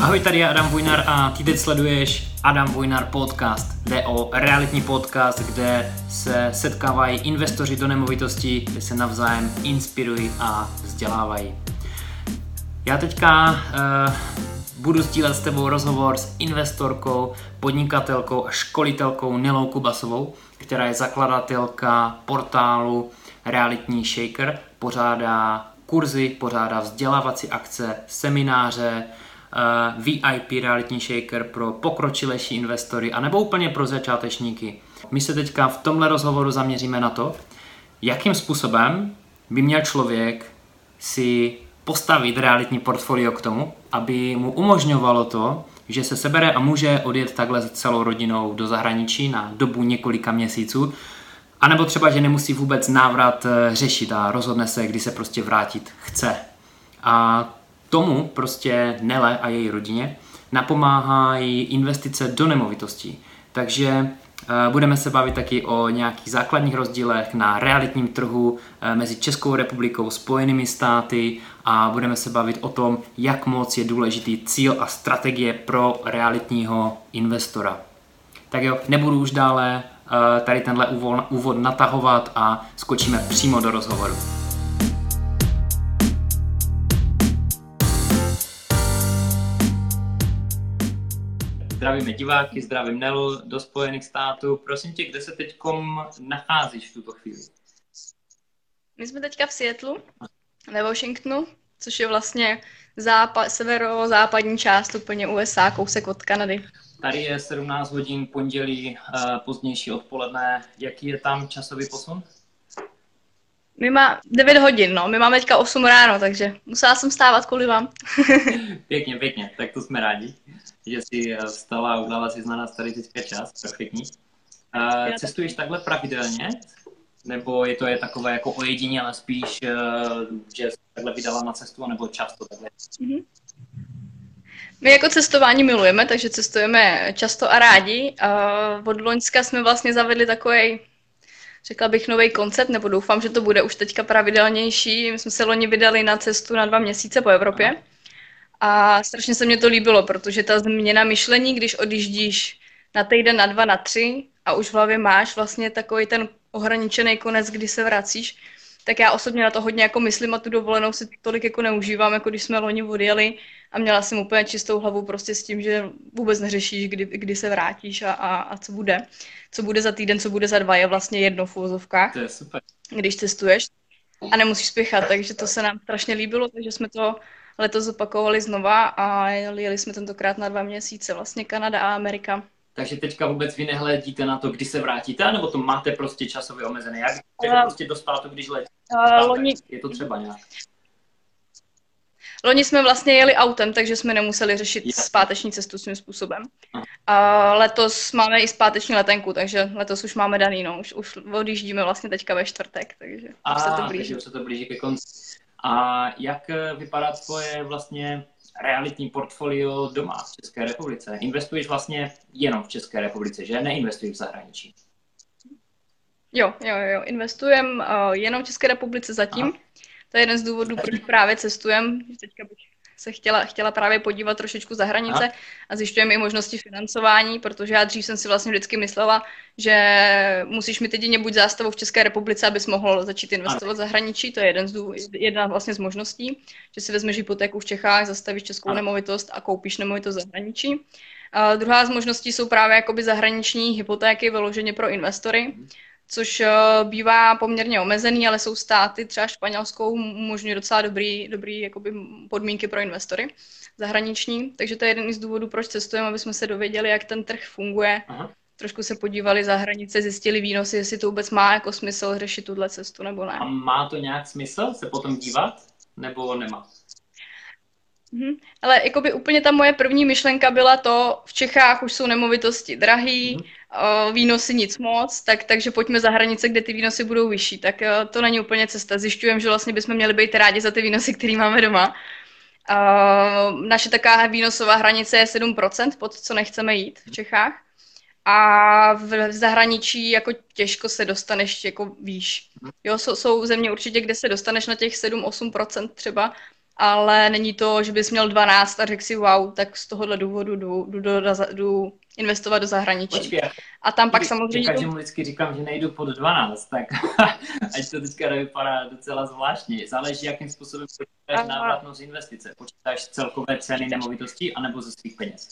Ahoj, tady je Adam Vojnar a ty teď sleduješ Adam Vojnar podcast. Jde o realitní podcast, kde se setkávají investoři do nemovitostí, kde se navzájem inspirují a vzdělávají. Já teďka uh, budu sdílet s tebou rozhovor s investorkou, podnikatelkou a školitelkou Nilou Kubasovou, která je zakladatelka portálu Realitní Shaker, pořádá kurzy, pořádá vzdělávací akce, semináře, VIP realitní shaker pro pokročilejší investory a nebo úplně pro začátečníky. My se teďka v tomhle rozhovoru zaměříme na to, jakým způsobem by měl člověk si postavit realitní portfolio k tomu, aby mu umožňovalo to, že se sebere a může odjet takhle s celou rodinou do zahraničí na dobu několika měsíců, a nebo třeba, že nemusí vůbec návrat eh, řešit a rozhodne se, kdy se prostě vrátit chce. A tomu prostě Nele a její rodině napomáhají investice do nemovitostí. Takže eh, Budeme se bavit taky o nějakých základních rozdílech na realitním trhu eh, mezi Českou republikou, Spojenými státy a budeme se bavit o tom, jak moc je důležitý cíl a strategie pro realitního investora. Tak jo, nebudu už dále eh, tady tenhle úvod natahovat a skočíme přímo do rozhovoru. Zdravíme diváky, zdravím Nelu do Spojených států. Prosím tě, kde se teď nacházíš v tuto chvíli? My jsme teďka v Seattleu, ve Washingtonu, což je vlastně západ, severo-západní část úplně USA, kousek od Kanady. Tady je 17 hodin pondělí, uh, pozdější odpoledne. Jaký je tam časový posun? My má 9 hodin, no. My máme teďka 8 ráno, takže musela jsem stávat kvůli vám. pěkně, pěkně, tak to jsme rádi, že jsi eh, vstala a udělala si z nás tady teďka čas, perfektní. Uh, cestuješ takhle pravidelně? Nebo je to je takové jako ojedinělé spíš, uh, že jsi takhle vydala na cestu, nebo často takhle? Mm-hmm. My jako cestování milujeme, takže cestujeme často a rádi. Od Loňska jsme vlastně zavedli takový, řekla bych, nový koncept, nebo doufám, že to bude už teďka pravidelnější. My jsme se loni vydali na cestu na dva měsíce po Evropě. A strašně se mně to líbilo, protože ta změna myšlení, když odjíždíš na týden, na dva, na tři a už v hlavě máš vlastně takový ten ohraničený konec, kdy se vracíš, tak já osobně na to hodně jako myslím a tu dovolenou si tolik jako neužívám, jako když jsme loni odjeli a měla jsem úplně čistou hlavu prostě s tím, že vůbec neřešíš, kdy, kdy se vrátíš a, a, a co bude. Co bude za týden, co bude za dva, je vlastně jedno v úvozovkách. To je super. Když cestuješ a nemusíš spěchat, takže to se nám strašně líbilo, takže jsme to letos zopakovali znova a jeli jsme tentokrát na dva měsíce, vlastně Kanada a Amerika. Takže teďka vůbec vy nehledíte na to, kdy se vrátíte, nebo to máte prostě časově omezené? Jak uh, prostě dostat to, když letíte? Uh, loni... Je to třeba nějak? Loni jsme vlastně jeli autem, takže jsme nemuseli řešit yes. zpáteční cestu svým způsobem. A letos máme i zpáteční letenku, takže letos už máme daný, no. Už, už odjíždíme vlastně teďka ve čtvrtek, takže A, už se to blíží. Takže už se to blíží ke konci. A jak vypadá tvoje vlastně realitní portfolio doma v České republice. Investuješ vlastně jenom v České republice, že? Neinvestuješ v zahraničí. Jo, jo, jo, investujem uh, jenom v České republice zatím. Aha. To je jeden z důvodů, proč právě cestujem. Teďka bych se chtěla, chtěla právě podívat trošičku za hranice Aha. a zjišťujeme i možnosti financování, protože já dřív jsem si vlastně vždycky myslela, že musíš mít jedině buď zástavu v České republice, abys mohl začít investovat v zahraničí, to je jeden z důvod, jedna vlastně z možností, že si vezmeš hypotéku v Čechách, zastavíš českou Aha. nemovitost a koupíš nemovitost zahraničí. A druhá z možností jsou právě jakoby zahraniční hypotéky vyloženě pro investory. Mhm což eh, bývá poměrně omezený, ale jsou státy, třeba Španělskou, umožňují docela dobrý, dobrý jakoby podmínky pro investory zahraniční. Takže to je jeden z důvodů, proč cestujeme, aby jsme se dověděli, jak ten trh funguje. Aha. Trošku se podívali za hranice, zjistili výnosy, jestli to vůbec má jako smysl řešit tuhle cestu nebo ne. A má to nějak smysl se potom dívat, nebo nemá? Mhm. Ale jakoby úplně ta moje první myšlenka byla to, v Čechách už jsou nemovitosti drahý, mhm výnosy nic moc, tak, takže pojďme za hranice, kde ty výnosy budou vyšší. Tak to není úplně cesta. Zjišťujeme, že vlastně bychom měli být rádi za ty výnosy, které máme doma. Naše taková výnosová hranice je 7%, pod co nechceme jít v Čechách. A v zahraničí jako těžko se dostaneš jako výš. Jo, jsou, jsou země určitě, kde se dostaneš na těch 7-8% třeba, ale není to, že bys měl 12 a řekl si wow, tak z tohohle důvodu jdu, jdu, jdu, jdu investovat do zahraničí. Počkej, a tam pak samozřejmě... Takže mu vždycky říkám, že nejdu pod 12, tak ať to teďka nevypadá docela zvláštně. Záleží, jakým způsobem počítáš návratnost investice. Počítáš celkové ceny nemovitostí anebo ze svých peněz?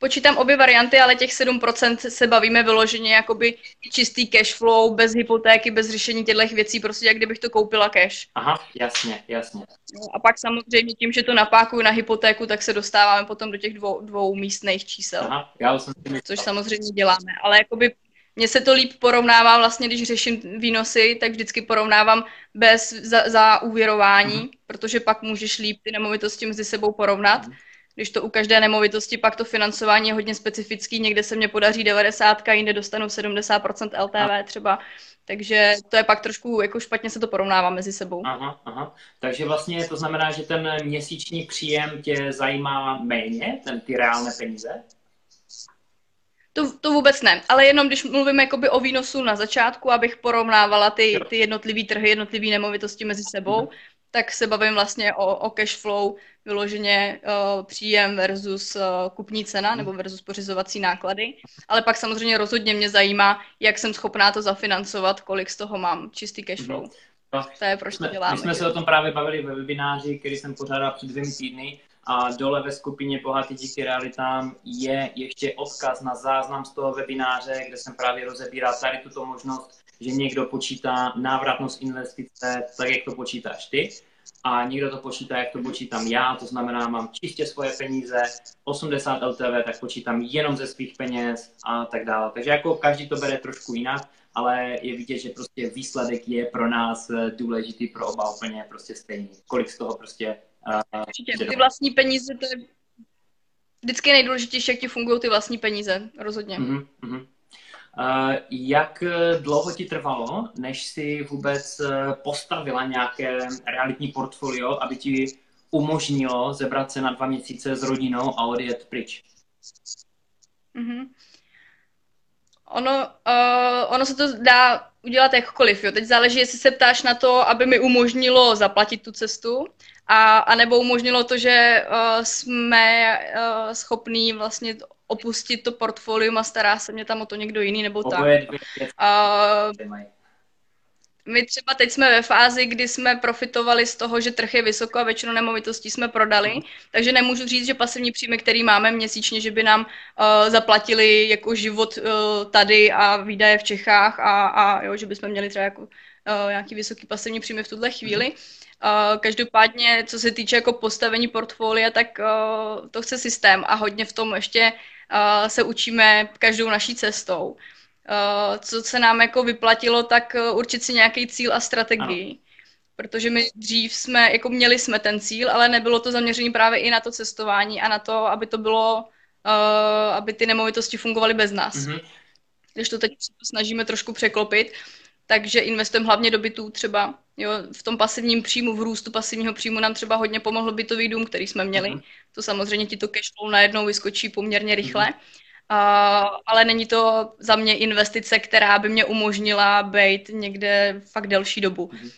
Počítám obě varianty, ale těch 7% se bavíme vyloženě jakoby čistý cash flow, bez hypotéky, bez řešení těchto věcí, prostě jak kdybych to koupila cash. Aha, jasně, jasně. No, a pak samozřejmě tím, že to napákuju na hypotéku, tak se dostáváme potom do těch dvou, dvou místných čísel. Aha, já jsem si Což samozřejmě děláme, ale jakoby mně se to líp porovnává vlastně, když řeším výnosy, tak vždycky porovnávám bez za, za úvěrování, mm-hmm. protože pak můžeš líp ty nemovitosti mezi sebou porovnat. Mm-hmm když to u každé nemovitosti, pak to financování je hodně specifický, někde se mě podaří 90, jinde dostanu 70% LTV třeba, takže to je pak trošku, jako špatně se to porovnává mezi sebou. Aha, aha. Takže vlastně to znamená, že ten měsíční příjem tě zajímá méně, ten ty reálné peníze? To, to vůbec ne, ale jenom když mluvím jakoby o výnosu na začátku, abych porovnávala ty, ty jednotlivé trhy, jednotlivé nemovitosti mezi sebou, mm-hmm tak se bavím vlastně o, o cash flow, vyloženě uh, příjem versus uh, kupní cena nebo versus pořizovací náklady. Ale pak samozřejmě rozhodně mě zajímá, jak jsem schopná to zafinancovat, kolik z toho mám čistý cash flow. No, to je proč jsme, to děláme. My jsme se o tom právě bavili ve webináři, který jsem pořádal před dvěmi týdny a dole ve skupině Bohatý díky realitám je ještě odkaz na záznam z toho webináře, kde jsem právě rozebíral tady tuto možnost že někdo počítá návratnost investice tak, jak to počítáš ty, a někdo to počítá, jak to počítám já, to znamená, mám čistě svoje peníze, 80 LTV, tak počítám jenom ze svých peněz a tak dále. Takže jako každý to bere trošku jinak, ale je vidět, že prostě výsledek je pro nás důležitý pro oba úplně prostě stejný. Kolik z toho prostě... Uh, Určitě, ty vlastní peníze, to je vždycky nejdůležitější, jak ti fungují ty vlastní peníze, rozhodně. Uh-huh, jak dlouho ti trvalo, než si vůbec eh, postavila nějaké realitní portfolio, aby ti umožnilo zebrat se na dva měsíce s rodinou a odjet pryč? Mm-hmm. Ono, uh, ono se to dá udělat jakkoliv. Jo. Teď záleží, jestli se ptáš na to, aby mi umožnilo zaplatit tu cestu, a, a nebo umožnilo to, že uh, jsme uh, schopní vlastně opustit to portfolium a stará se mě tam o to někdo jiný nebo tak. Uh, my třeba teď jsme ve fázi, kdy jsme profitovali z toho, že trh je vysoko a většinu nemovitostí jsme prodali, mm. takže nemůžu říct, že pasivní příjmy, který máme měsíčně, že by nám uh, zaplatili jako život uh, tady a výdaje v Čechách a, a jo, že bychom měli třeba jako uh, nějaký vysoký pasivní příjmy v tuhle chvíli. Mm. Uh, každopádně, co se týče jako postavení portfolia, tak uh, to chce systém a hodně v tom ještě uh, se učíme každou naší cestou. Uh, co se nám jako vyplatilo, tak určit si nějaký cíl a strategii. Ano. Protože my dřív jsme, jako měli jsme ten cíl, ale nebylo to zaměření právě i na to cestování a na to, aby to bylo, uh, aby ty nemovitosti fungovaly bez nás. Mm-hmm. Když to teď snažíme trošku překlopit, takže investujeme hlavně do bytů třeba. Jo, v tom pasivním příjmu, v růstu pasivního příjmu nám třeba hodně pomohl bytový dům, který jsme měli. Mm-hmm. To samozřejmě ti to cash flow najednou vyskočí poměrně rychle. Mm-hmm. Uh, ale není to za mě investice, která by mě umožnila být někde fakt delší dobu. Mm-hmm.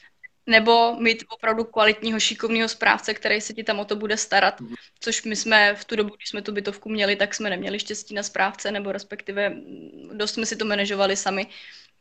Nebo mít opravdu kvalitního, šikovného správce, který se ti tam o to bude starat. Mm-hmm. Což my jsme v tu dobu, když jsme tu bytovku měli, tak jsme neměli štěstí na správce, nebo respektive dost jsme si to manažovali sami.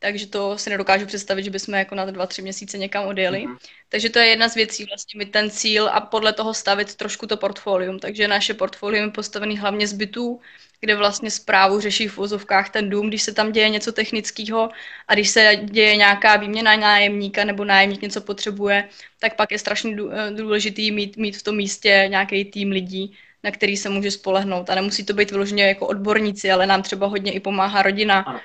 Takže to si nedokážu představit, že bychom jako na dva, tři měsíce někam odjeli. Mm-hmm. Takže to je jedna z věcí, vlastně mít ten cíl a podle toho stavit trošku to portfolium. Takže naše portfolium je postavené hlavně z bytů, kde vlastně zprávu řeší v vozovkách ten dům, když se tam děje něco technického a když se děje nějaká výměna nájemníka nebo nájemník něco potřebuje, tak pak je strašně důležitý mít, mít v tom místě nějaký tým lidí, na který se může spolehnout. A nemusí to být vyloženě jako odborníci, ale nám třeba hodně i pomáhá rodina. Ano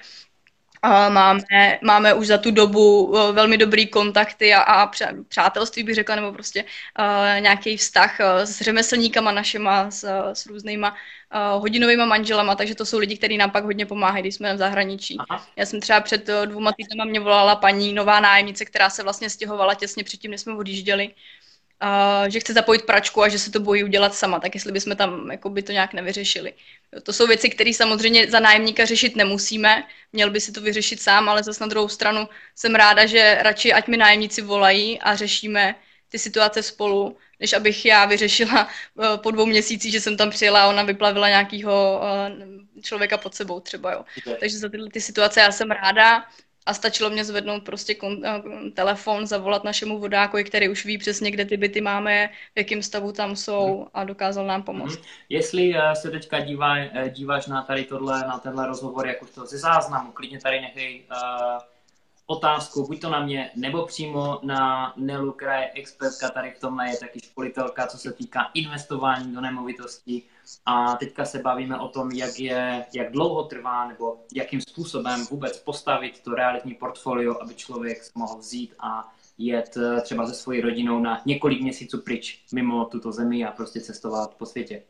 máme, máme už za tu dobu uh, velmi dobrý kontakty a, a přátelství, bych řekla, nebo prostě uh, nějaký vztah uh, s řemeslníkama našima, s, s různýma uh, hodinovými manželama, takže to jsou lidi, kteří nám pak hodně pomáhají, když jsme v zahraničí. Aha. Já jsem třeba před dvouma týdnama mě volala paní nová nájemnice, která se vlastně stěhovala těsně předtím, než jsme odjížděli uh, že chce zapojit pračku a že se to bojí udělat sama, tak jestli bychom tam jako by to nějak nevyřešili. To jsou věci, které samozřejmě za nájemníka řešit nemusíme, měl by si to vyřešit sám, ale zase na druhou stranu jsem ráda, že radši ať mi nájemníci volají a řešíme ty situace spolu, než abych já vyřešila uh, po dvou měsících, že jsem tam přijela a ona vyplavila nějakého uh, člověka pod sebou třeba, jo. Takže za tyhle ty situace já jsem ráda a stačilo mě zvednout prostě kon, uh, telefon, zavolat našemu vodákovi, který už ví přesně, kde ty byty máme, v jakém stavu tam jsou a dokázal nám pomoct. Mm-hmm. Jestli uh, se teďka dívá, uh, díváš na tady tohle, na tenhle rozhovor jako to ze záznamu, klidně tady nechej uh, otázku, buď to na mě, nebo přímo na Nelu, která je expertka tady v tomhle, je taky školitelka, co se týká investování do nemovitostí. A teďka se bavíme o tom, jak, je, jak dlouho trvá, nebo jakým způsobem vůbec postavit to realitní portfolio, aby člověk mohl vzít a jet eh, třeba se svojí rodinou na několik měsíců pryč mimo tuto zemi a prostě cestovat po světě.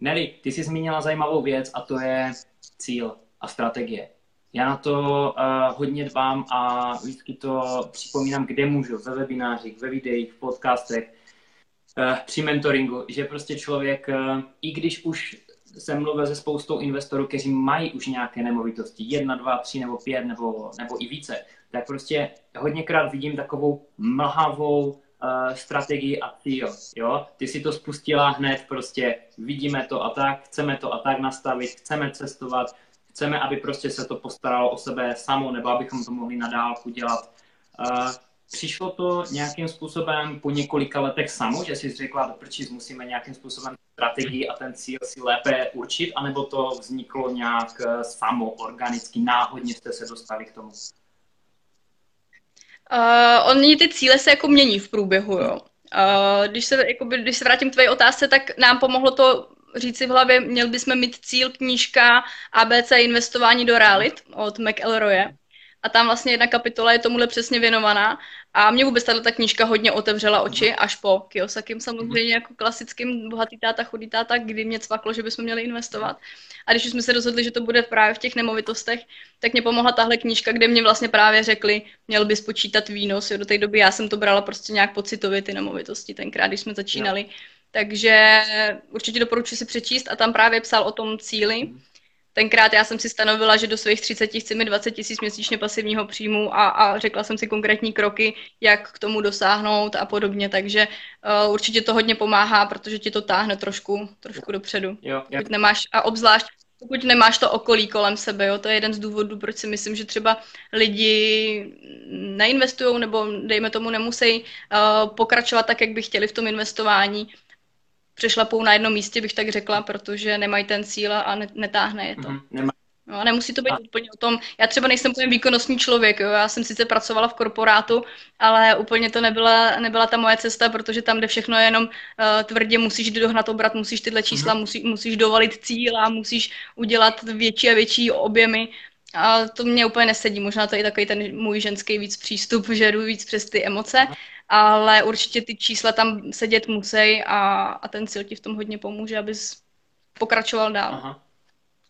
Nelly, ty jsi zmínila zajímavou věc a to je cíl a strategie. Já na to uh, hodně dbám a vždycky to připomínám, kde můžu, ve webinářích, ve videích, v podcastech, uh, při mentoringu, že prostě člověk, uh, i když už jsem mluvil se spoustou investorů, kteří mají už nějaké nemovitosti, jedna, dva, tři nebo pět nebo, nebo i více, tak prostě hodněkrát vidím takovou mlhavou uh, strategii a cíl, jo. Ty si to spustila hned, prostě vidíme to a tak, chceme to a tak nastavit, chceme cestovat, chceme, aby prostě se to postaralo o sebe samo, nebo abychom to mohli nadálku dělat. Uh, přišlo to nějakým způsobem po několika letech samo, že jsi řekla, prčí, musíme nějakým způsobem strategii a ten cíl si lépe určit, anebo to vzniklo nějak eh, samo, organicky, náhodně jste se dostali k tomu? Uh, oni ty cíle se jako mění v průběhu, jo. Uh, když, se, jakoby, když se vrátím k tvé otázce, tak nám pomohlo to říci v hlavě, měl bychom mít cíl knížka ABC investování do realit od McElroye. A tam vlastně jedna kapitola je tomuhle přesně věnovaná. A mě vůbec tato ta knížka hodně otevřela oči, až po Kiyosakim samozřejmě jako klasickým bohatý táta, chudý táta, kdy mě cvaklo, že bychom měli investovat. A když jsme se rozhodli, že to bude právě v těch nemovitostech, tak mě pomohla tahle knížka, kde mě vlastně právě řekli, měl bys počítat výnos. Jo, do té doby já jsem to brala prostě nějak pocitově ty nemovitosti tenkrát, když jsme začínali. Jo takže určitě doporučuji si přečíst a tam právě psal o tom cíli. Tenkrát já jsem si stanovila, že do svých 30 chci mít 20 tisíc měsíčně pasivního příjmu a, a řekla jsem si konkrétní kroky, jak k tomu dosáhnout a podobně, takže uh, určitě to hodně pomáhá, protože ti to táhne trošku, trošku dopředu. Jo, pokud nemáš, a obzvlášť pokud nemáš to okolí kolem sebe, jo, to je jeden z důvodů, proč si myslím, že třeba lidi neinvestují nebo dejme tomu nemusí uh, pokračovat tak, jak by chtěli v tom investování, přešlapou na jednom místě, bych tak řekla, protože nemají ten cíl a netáhne je to. Mm-hmm, No, nemusí to být a... úplně o tom. Já třeba nejsem úplně výkonnostní člověk. Jo. Já jsem sice pracovala v korporátu, ale úplně to nebyla, nebyla ta moje cesta, protože tam, kde všechno je jenom uh, tvrdě, musíš dohnat obrat, musíš tyhle čísla, mm-hmm. musí, musíš dovalit cíl a musíš udělat větší a větší objemy. A to mě úplně nesedí. Možná to je takový ten můj ženský víc přístup, že jdu víc přes ty emoce. Ale určitě ty čísla tam sedět musí a, a ten cíl ti v tom hodně pomůže, abys pokračoval dál. Aha.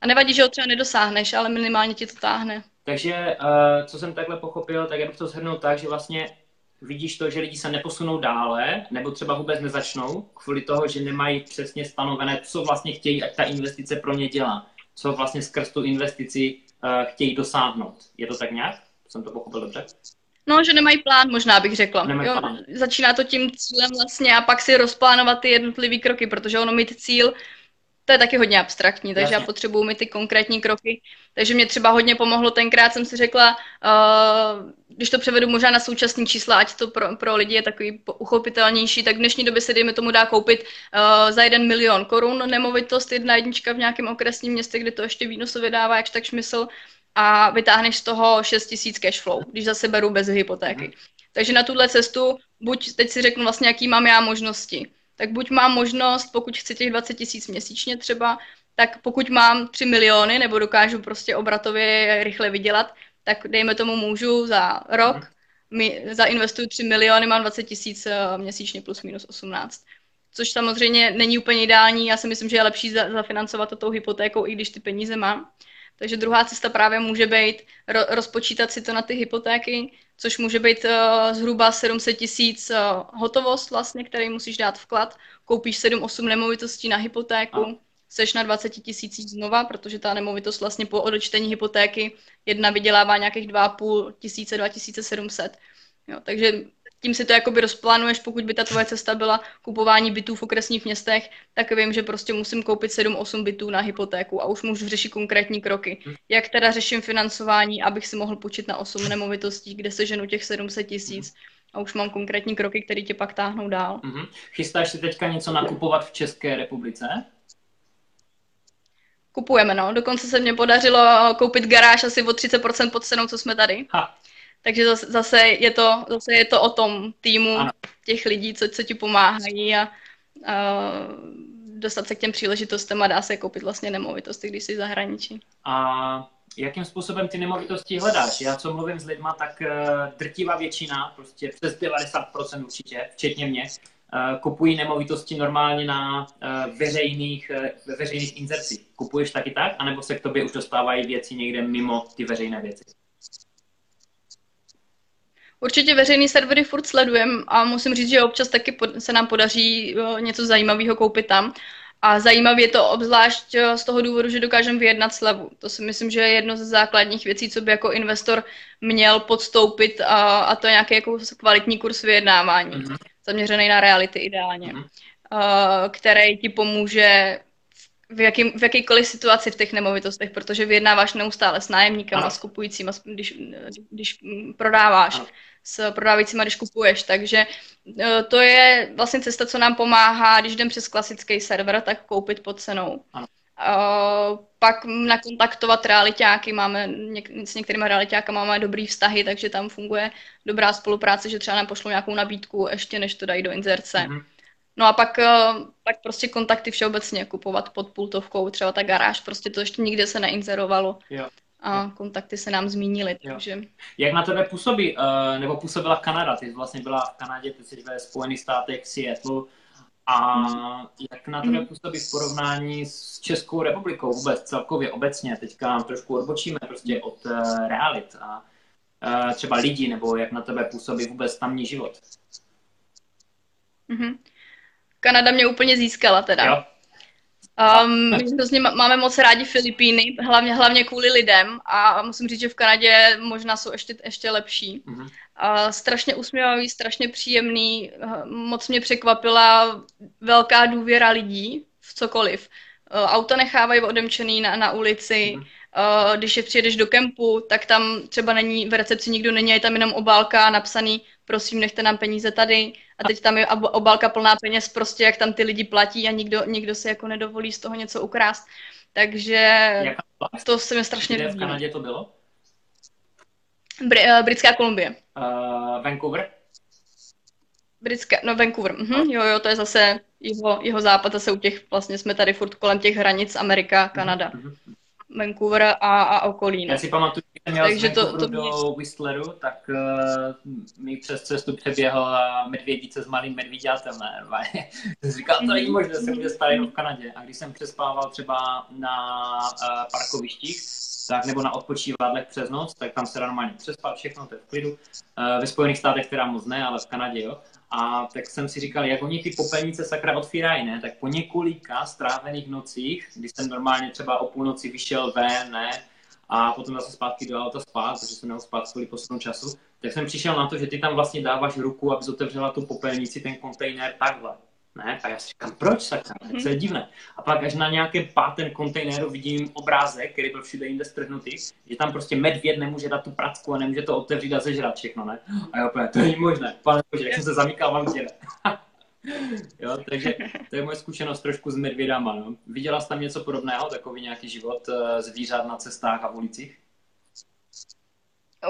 A nevadí, že ho třeba nedosáhneš, ale minimálně ti to táhne. Takže, uh, co jsem takhle pochopil, tak já bych to shrnul tak, že vlastně vidíš to, že lidi se neposunou dále, nebo třeba vůbec nezačnou, kvůli toho, že nemají přesně stanovené, co vlastně chtějí, ať ta investice pro ně dělá. Co vlastně skrz tu investici chtějí dosáhnout. Je to tak nějak? Jsem to pochopil dobře? No, že nemají plán, možná bych řekla. jo, začíná to tím cílem vlastně a pak si rozplánovat ty jednotlivé kroky, protože ono mít cíl, to je taky hodně abstraktní, takže Jasně. já potřebuji mít ty konkrétní kroky. Takže mě třeba hodně pomohlo, tenkrát jsem si řekla, uh, když to převedu možná na současné čísla, ať to pro, pro lidi je takový uchopitelnější, tak v dnešní době se dejme tomu dá koupit uh, za jeden milion korun nemovitost, jedna jednička v nějakém okresním městě, kde to ještě výnosově dává jakž tak smysl a vytáhneš z toho 6 tisíc cash flow, když zase beru bez hypotéky. Mhm. Takže na tuhle cestu, buď teď si řeknu vlastně, jaký mám já možnosti. Tak buď mám možnost, pokud chci těch 20 tisíc měsíčně třeba, tak pokud mám 3 miliony nebo dokážu prostě obratově rychle vydělat, tak dejme tomu můžu za rok, mhm. mi zainvestuju 3 miliony, mám 20 tisíc eh, měsíčně plus minus 18. Což samozřejmě není úplně ideální, já si myslím, že je lepší zafinancovat to tou hypotékou, i když ty peníze mám. Takže druhá cesta právě může být ro- rozpočítat si to na ty hypotéky, což může být uh, zhruba 700 tisíc uh, hotovost vlastně, který musíš dát vklad. Koupíš 7-8 nemovitostí na hypotéku, a. seš na 20 tisících znova, protože ta nemovitost vlastně po odečtení hypotéky jedna vydělává nějakých 2,5 tisíce, 2700. Jo, takže tím si to jakoby rozplánuješ, pokud by ta tvoje cesta byla kupování bytů v okresních městech, tak vím, že prostě musím koupit 7-8 bytů na hypotéku a už můžu řešit konkrétní kroky. Mhm. Jak teda řeším financování, abych si mohl počít na 8 nemovitostí, kde se ženu těch 700 tisíc a už mám konkrétní kroky, které tě pak táhnou dál. Mm-hmm. Chystáš si teďka něco nakupovat v České republice? Kupujeme, no. Dokonce se mně podařilo koupit garáž asi o 30% pod cenou, co jsme tady. Ha. Takže zase, zase, je to, zase je to o tom týmu ano. těch lidí, co, co ti pomáhají a, a dostat se k těm příležitostem a dá se koupit vlastně nemovitosti, když jsi v zahraničí. A jakým způsobem ty nemovitosti hledáš? Já co mluvím s lidma, tak uh, drtivá většina, prostě přes 90% určitě, včetně mě, uh, kupují nemovitosti normálně na uh, veřejných, veřejných inzercích. Kupuješ taky tak? anebo se k tobě už dostávají věci někde mimo ty veřejné věci? Určitě veřejný servery furt sledujem a musím říct, že občas taky se nám podaří něco zajímavého koupit tam. A zajímavé je to obzvlášť z toho důvodu, že dokážeme vyjednat slevu. To si myslím, že je jedno ze základních věcí, co by jako investor měl podstoupit a, a to je nějaký jako kvalitní kurz vyjednávání, mm-hmm. zaměřený na reality ideálně, mm-hmm. který ti pomůže v, jaký, v jakýkoliv situaci v těch nemovitostech, protože vyjednáváš neustále s nájemníkama, s kupujícíma, když, když prodáváš. Ano s prodávajícíma, když kupuješ. Takže e, to je vlastně cesta, co nám pomáhá, když jdem přes klasický server, tak koupit pod cenou. Ano. Uh, pak nakontaktovat realitáky, máme něk- s některými realitáky máme dobrý vztahy, takže tam funguje dobrá spolupráce, že třeba nám pošlou nějakou nabídku ještě než to dají do inzerce. Mm-hmm. No a pak, uh, pak prostě kontakty všeobecně kupovat pod pultovkou, třeba ta garáž, prostě to ještě nikde se neinzerovalo. Jo a kontakty se nám zmínily. Takže... Jak na tebe působí, uh, nebo působila Kanada? Ty jsi vlastně byla v Kanadě, ty jsi ve Spojených státech, v Seattle. A jak na tebe působí v porovnání s Českou republikou vůbec celkově obecně? Teďka trošku odbočíme prostě od uh, realit a uh, třeba lidí, nebo jak na tebe působí vůbec tamní život? Mm-hmm. Kanada mě úplně získala teda. Jo. Um, my hrozně máme moc rádi Filipíny, hlavně, hlavně kvůli lidem a musím říct, že v Kanadě možná jsou ještě, ještě lepší. Uh-huh. Uh, strašně usměvavý, strašně příjemný, uh, moc mě překvapila velká důvěra lidí v cokoliv. Uh, auta nechávají odemčený na, na ulici, uh-huh. Uh, když je přijedeš do kempu, tak tam třeba není, v recepci nikdo není, je tam jenom obálka napsaný, prosím, nechte nám peníze tady. A teď tam je obálka plná peněz, prostě jak tam ty lidi platí a nikdo, nikdo si jako nedovolí z toho něco ukrást. Takže to se mi strašně líbí. v Kanadě to bylo? Br- uh, Britská Kolumbie. Uh, Vancouver? Britská, no Vancouver, mhm, jo, jo, to je zase jeho, jeho západ, zase u těch, vlastně jsme tady furt kolem těch hranic Amerika, Kanada. Mm-hmm. Vancouver a, a okolí. No. Já si pamatuju, že jsem měl Takže to, to mě... do Whistleru, tak uh, mi přes cestu přeběhl medvědice s malým medvíďátem, ne? jsem říkal, to není možné, jsem bude stát jenom v Kanadě. A když jsem přespával třeba na uh, parkovištích, tak nebo na odpočívadlech přes noc, tak tam se normálně přespal všechno, to je v klidu. Uh, ve Spojených státech teda moc ne, ale v Kanadě jo. A tak jsem si říkal, jak oni ty popelnice sakra otvírají, ne? Tak po několika strávených nocích, kdy jsem normálně třeba o půlnoci vyšel ven, ne? A potom zase zpátky do auta spát, protože jsem měl spát kvůli posunu času, tak jsem přišel na to, že ty tam vlastně dáváš ruku, aby otevřela tu popelnici, ten kontejner takhle. Ne? A já si říkám, proč sakra? Mm-hmm. To je divné. A pak až na nějakém pátém kontejneru vidím obrázek, který byl všude jinde strhnutý, že tam prostě medvěd nemůže dát tu pracku a nemůže to otevřít a zežrat všechno, ne? A já úplně, to není možné. Pane bože, jak jsem se zamykal v autě, jo, takže to je moje zkušenost trošku s medvědama. No. Viděla jsi tam něco podobného, takový nějaký život eh, zvířat na cestách a v ulicích?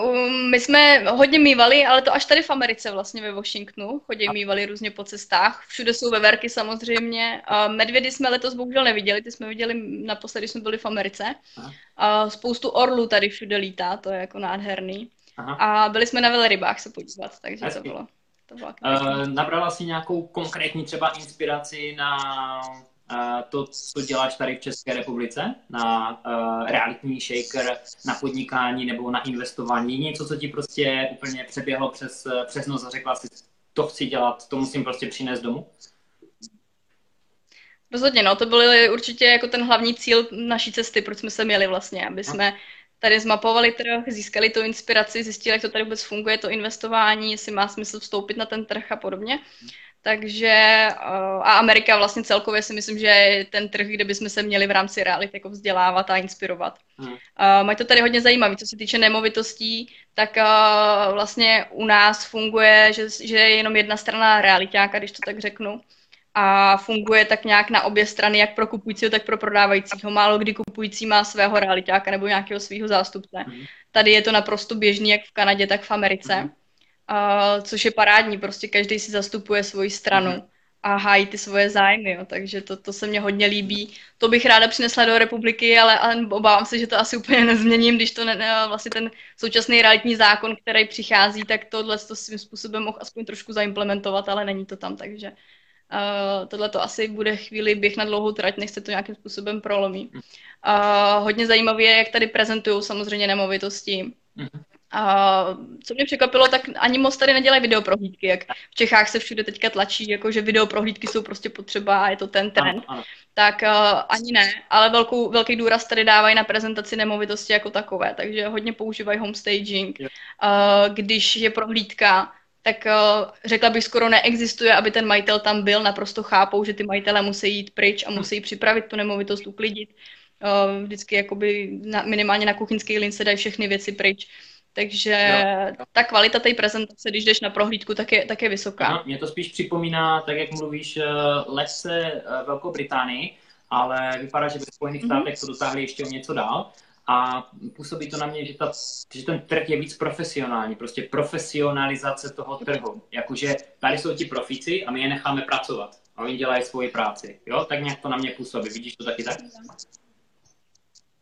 Um, my jsme hodně mývali, ale to až tady v Americe vlastně ve Washingtonu. Chodí mývali různě po cestách. Všude jsou veverky samozřejmě. Medvědy jsme letos bohužel neviděli, ty jsme viděli naposledy, když jsme byli v Americe. Spoustu orlů tady všude lítá, to je jako nádherný. Aha. A byli jsme na velrybách se podívat, takže Hezky. to bylo. To bylo uh, nabrala si nějakou konkrétní třeba inspiraci na to, co děláš tady v České republice, na uh, realitní shaker, na podnikání nebo na investování, něco, co ti prostě úplně přeběhlo přes, přes noc a řekla si, to chci dělat, to musím prostě přinést domů? Rozhodně, no, to byl určitě jako ten hlavní cíl naší cesty, proč jsme se měli vlastně, aby jsme tady zmapovali trh, získali tu inspiraci, zjistili, jak to tady vůbec funguje, to investování, jestli má smysl vstoupit na ten trh a podobně. Takže eh, a Amerika vlastně celkově si myslím, že je ten trh, kde bychom se měli v rámci reality jako vzdělávat a inspirovat. Hmm. Uh, mají to tady hodně zajímavé, co se týče nemovitostí, tak uh, vlastně u nás funguje, že, že je jenom jedna strana realitáka, když to tak řeknu a funguje tak nějak na obě strany, jak pro kupujícího, tak pro prodávajícího. Málo kdy kupující má svého realitáka nebo nějakého svého zástupce. Mm. Tady je to naprosto běžný, jak v Kanadě, tak v Americe, uh, což je parádní, prostě každý si zastupuje svoji stranu. Mm. A hájí ty svoje zájmy, jo. takže to, to se mně hodně líbí. To bych ráda přinesla do republiky, ale, ale obávám se, že to asi úplně nezměním, když to ne, vlastně ten současný realitní zákon, který přichází, tak tohle to svým způsobem mohl aspoň trošku zaimplementovat, ale není to tam, takže Uh, tohle to asi bude chvíli běh na dlouhou trať, než se to nějakým způsobem prolomí. Uh, hodně zajímavé je, jak tady prezentují samozřejmě nemovitosti. Uh, co mě překvapilo, tak ani moc tady nedělají videoprohlídky, jak v Čechách se všude teďka tlačí, jako že videoprohlídky jsou prostě potřeba a je to ten trend. Ano, ano. Tak uh, ani ne, ale velkou, velký důraz tady dávají na prezentaci nemovitosti jako takové, takže hodně používají homestaging. Uh, když je prohlídka, tak uh, řekla bych skoro neexistuje, aby ten majitel tam byl. Naprosto chápou, že ty majitele musí jít pryč a musí připravit tu nemovitost, uklidit. Uh, vždycky jakoby na, minimálně na kuchyňské lince dají všechny věci pryč. Takže jo. ta kvalita té prezentace, když jdeš na prohlídku, tak je, tak je vysoká. Ano, mě to spíš připomíná, tak jak mluvíš, eh, lese Velkou Británii, ale vypadá, že ve Spojených mm-hmm. státech to dotáhli ještě o něco dál a působí to na mě, že, ta, že ten trh je víc profesionální, prostě profesionalizace toho trhu. Jakože tady jsou ti profíci a my je necháme pracovat a oni dělají svoji práci. Jo, tak nějak to na mě působí. Vidíš to taky tak?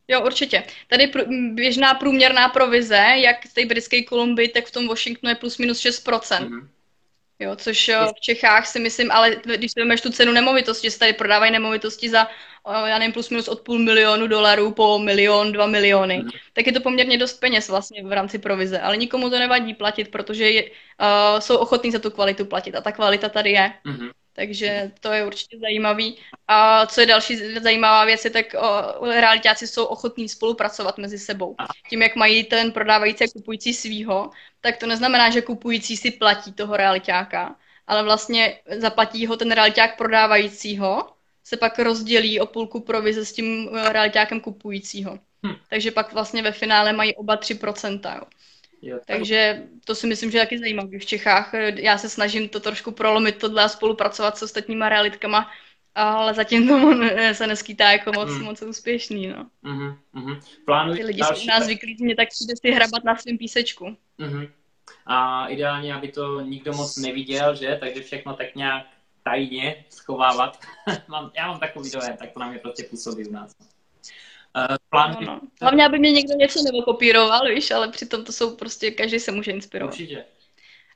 Jo, určitě. Tady pr- běžná průměrná provize, jak v té britské Kolumbii, tak v tom Washingtonu je plus minus 6%. Mm-hmm. Jo, což eh, v Čechách si myslím, ale když si tu cenu nemovitosti, že se tady prodávají nemovitosti za, eh, já nevím, plus minus od půl milionu dolarů po milion, dva miliony, mm. tak je to poměrně dost peněz vlastně v rámci provize, ale nikomu to nevadí platit, protože je, uh, jsou ochotní za tu kvalitu platit a ta kvalita tady je. Mm. Takže to je určitě zajímavý. A co je další zajímavá věc, je tak o, realitáci jsou ochotní spolupracovat mezi sebou. Tím, jak mají ten prodávající a kupující svýho, tak to neznamená, že kupující si platí toho realitáka, ale vlastně zaplatí ho ten realiták prodávajícího, se pak rozdělí o půlku provize s tím realitákem kupujícího. Hm. Takže pak vlastně ve finále mají oba 3%. Jo. Jo, Takže to si myslím, že je taky zajímavé v Čechách. Já se snažím to trošku prolomit tohle a spolupracovat s ostatníma realitkama, ale zatím to se neskýtá jako moc, mm. moc úspěšný, no. Mm-hmm, mm-hmm. Plánuji Ty lidi jsou u nás zvyklí, mě tak přijde si hrabat na svém písečku. Mm-hmm. A ideálně, aby to nikdo moc neviděl, že? Takže všechno tak nějak tajně schovávat. mám, já mám takový dojem, tak to na mě prostě působí u nás. Uh, plán... no, no. Hlavně, aby mě někdo něco nevokopíroval, víš, ale přitom to jsou prostě, každý se může inspirovat. Určitě.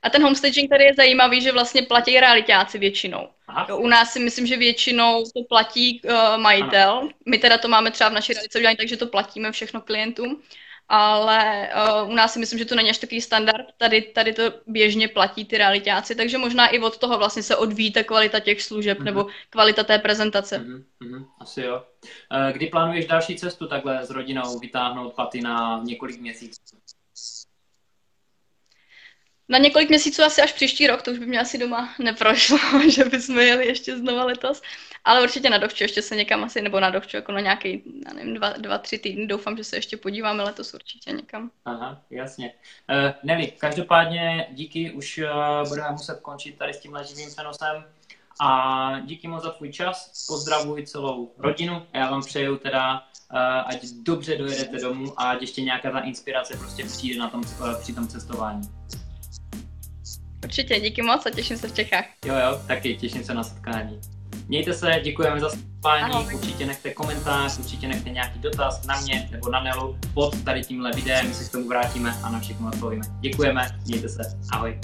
A ten homestaging tady je zajímavý, že vlastně platí realitáci většinou. Jo, u nás si myslím, že většinou to platí uh, majitel. Ano. My teda to máme třeba v naší realice udělané, takže to platíme všechno klientům ale uh, u nás si myslím, že to není až takový standard. Tady, tady to běžně platí ty realitáci, takže možná i od toho vlastně se odvíjí ta kvalita těch služeb mm-hmm. nebo kvalita té prezentace. Mm-hmm. Asi jo. Uh, kdy plánuješ další cestu takhle s rodinou vytáhnout paty na několik měsíců? Na několik měsíců asi až příští rok, to už by mě asi doma neprošlo, že bychom jeli ještě znova letos. Ale určitě na dovču ještě se někam asi, nebo na dovču jako na nějaký, já nevím, dva, dva, tři týdny. Doufám, že se ještě podíváme letos určitě někam. Aha, jasně. Uh, Nelly, každopádně díky, už uh, budeme muset končit tady s tímhle živým přenosem. A díky moc za tvůj čas, pozdravuji celou rodinu a já vám přeju teda, uh, ať dobře dojedete domů a ať ještě nějaká ta inspirace prostě přijde na tom, uh, při tom cestování. Určitě, díky moc a těším se v Čechách. Jo, jo, taky těším se na setkání. Mějte se, děkujeme za sledování, určitě nechte komentář, určitě nechte nějaký dotaz na mě nebo na Nelu pod tady tímhle videem, my se k tomu vrátíme a na všechno odpovíme. Děkujeme, mějte se, ahoj.